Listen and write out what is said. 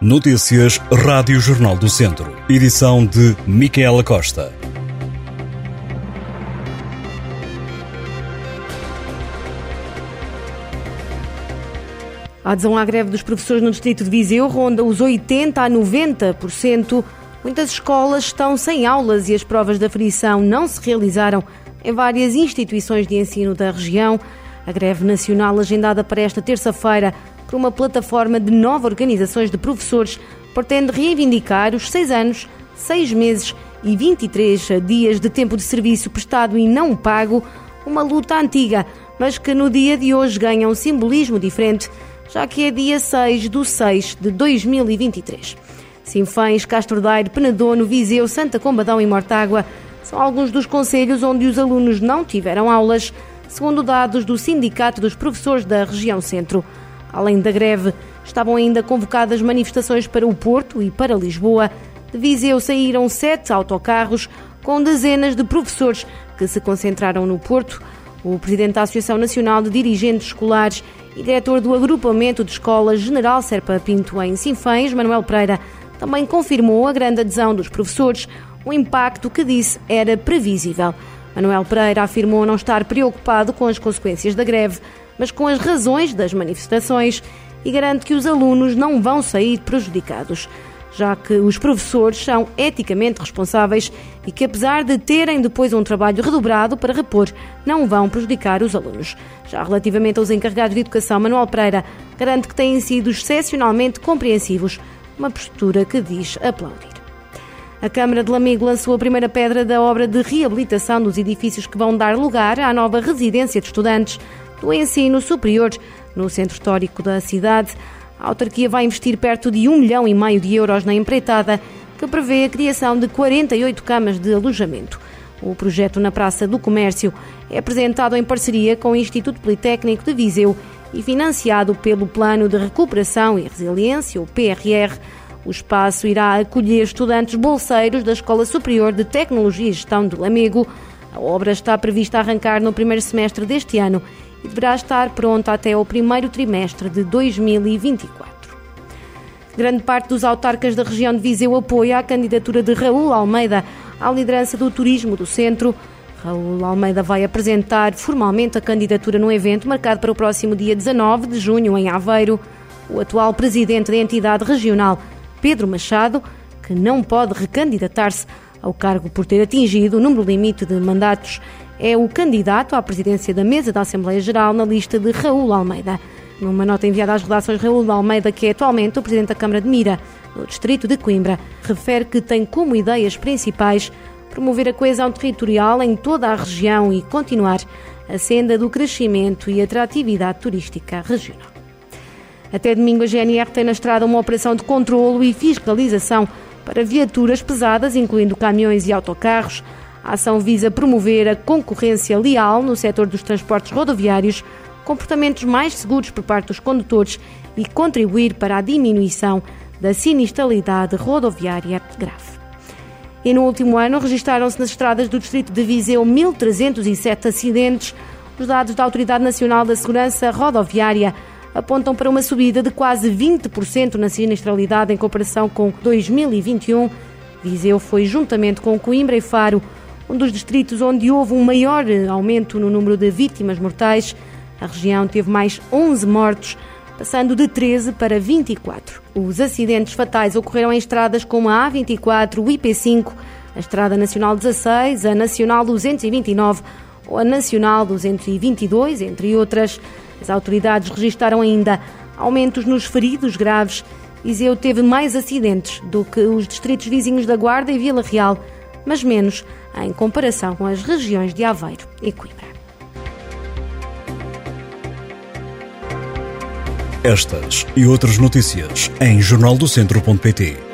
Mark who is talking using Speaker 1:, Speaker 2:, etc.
Speaker 1: Notícias Rádio Jornal do Centro. Edição de Micaela Costa.
Speaker 2: A adesão à greve dos professores no distrito de Viseu ronda os 80% a 90%. Muitas escolas estão sem aulas e as provas da aferição não se realizaram em várias instituições de ensino da região. A greve nacional, agendada para esta terça-feira por uma plataforma de nove organizações de professores, pretende reivindicar os seis anos, seis meses e 23 dias de tempo de serviço prestado e não pago, uma luta antiga, mas que no dia de hoje ganha um simbolismo diferente já que é dia 6 de 6 de 2023. Sinfãs, Castro Daire, Penedono, Viseu, Santa Combadão e Mortágua são alguns dos conselhos onde os alunos não tiveram aulas, segundo dados do Sindicato dos Professores da Região Centro. Além da greve, estavam ainda convocadas manifestações para o Porto e para Lisboa. De Viseu saíram sete autocarros com dezenas de professores que se concentraram no Porto. O presidente da Associação Nacional de Dirigentes Escolares e diretor do Agrupamento de Escolas General Serpa Pinto em Sinfãs, Manuel Pereira, também confirmou a grande adesão dos professores, um impacto que disse era previsível. Manuel Pereira afirmou não estar preocupado com as consequências da greve, mas com as razões das manifestações e garante que os alunos não vão sair prejudicados já que os professores são eticamente responsáveis e que, apesar de terem depois um trabalho redobrado para repor, não vão prejudicar os alunos. Já relativamente aos encarregados de educação, Manuel Pereira garante que têm sido excepcionalmente compreensivos, uma postura que diz aplaudir. A Câmara de Lamego lançou a primeira pedra da obra de reabilitação dos edifícios que vão dar lugar à nova residência de estudantes do ensino superior no centro histórico da cidade. A autarquia vai investir perto de um milhão e meio de euros na empreitada, que prevê a criação de 48 camas de alojamento. O projeto na Praça do Comércio é apresentado em parceria com o Instituto Politécnico de Viseu e financiado pelo Plano de Recuperação e Resiliência, o PRR. O espaço irá acolher estudantes bolseiros da Escola Superior de Tecnologia e Gestão de Lamego. A obra está prevista arrancar no primeiro semestre deste ano e deverá estar pronta até o primeiro trimestre de 2024. Grande parte dos autarcas da região de Viseu apoia a candidatura de Raul Almeida à liderança do turismo do centro. Raul Almeida vai apresentar formalmente a candidatura no evento marcado para o próximo dia 19 de junho em Aveiro. O atual presidente da entidade regional, Pedro Machado, que não pode recandidatar-se ao cargo por ter atingido o número limite de mandatos é o candidato à presidência da mesa da Assembleia Geral na lista de Raul Almeida. Numa nota enviada às redações, Raul Almeida, que é atualmente o presidente da Câmara de Mira, no distrito de Coimbra, refere que tem como ideias principais promover a coesão territorial em toda a região e continuar a senda do crescimento e atratividade turística regional. Até domingo, a GNR tem na estrada uma operação de controlo e fiscalização para viaturas pesadas, incluindo caminhões e autocarros, a ação visa promover a concorrência leal no setor dos transportes rodoviários, comportamentos mais seguros por parte dos condutores e contribuir para a diminuição da sinistralidade rodoviária grave. E no último ano registaram-se nas estradas do distrito de Viseu 1.307 acidentes. Os dados da Autoridade Nacional da Segurança Rodoviária apontam para uma subida de quase 20% na sinistralidade em comparação com 2021. Viseu foi, juntamente com Coimbra e Faro, um dos distritos onde houve um maior aumento no número de vítimas mortais. A região teve mais 11 mortos, passando de 13 para 24. Os acidentes fatais ocorreram em estradas como a A24, o IP5, a Estrada Nacional 16, a Nacional 229 ou a Nacional 222, entre outras. As autoridades registaram ainda aumentos nos feridos graves. Iseu teve mais acidentes do que os distritos vizinhos da Guarda e Vila Real, mas menos em comparação com as regiões de Aveiro e Coimbra.
Speaker 1: Estas e outras notícias em jornaldocentro.pt.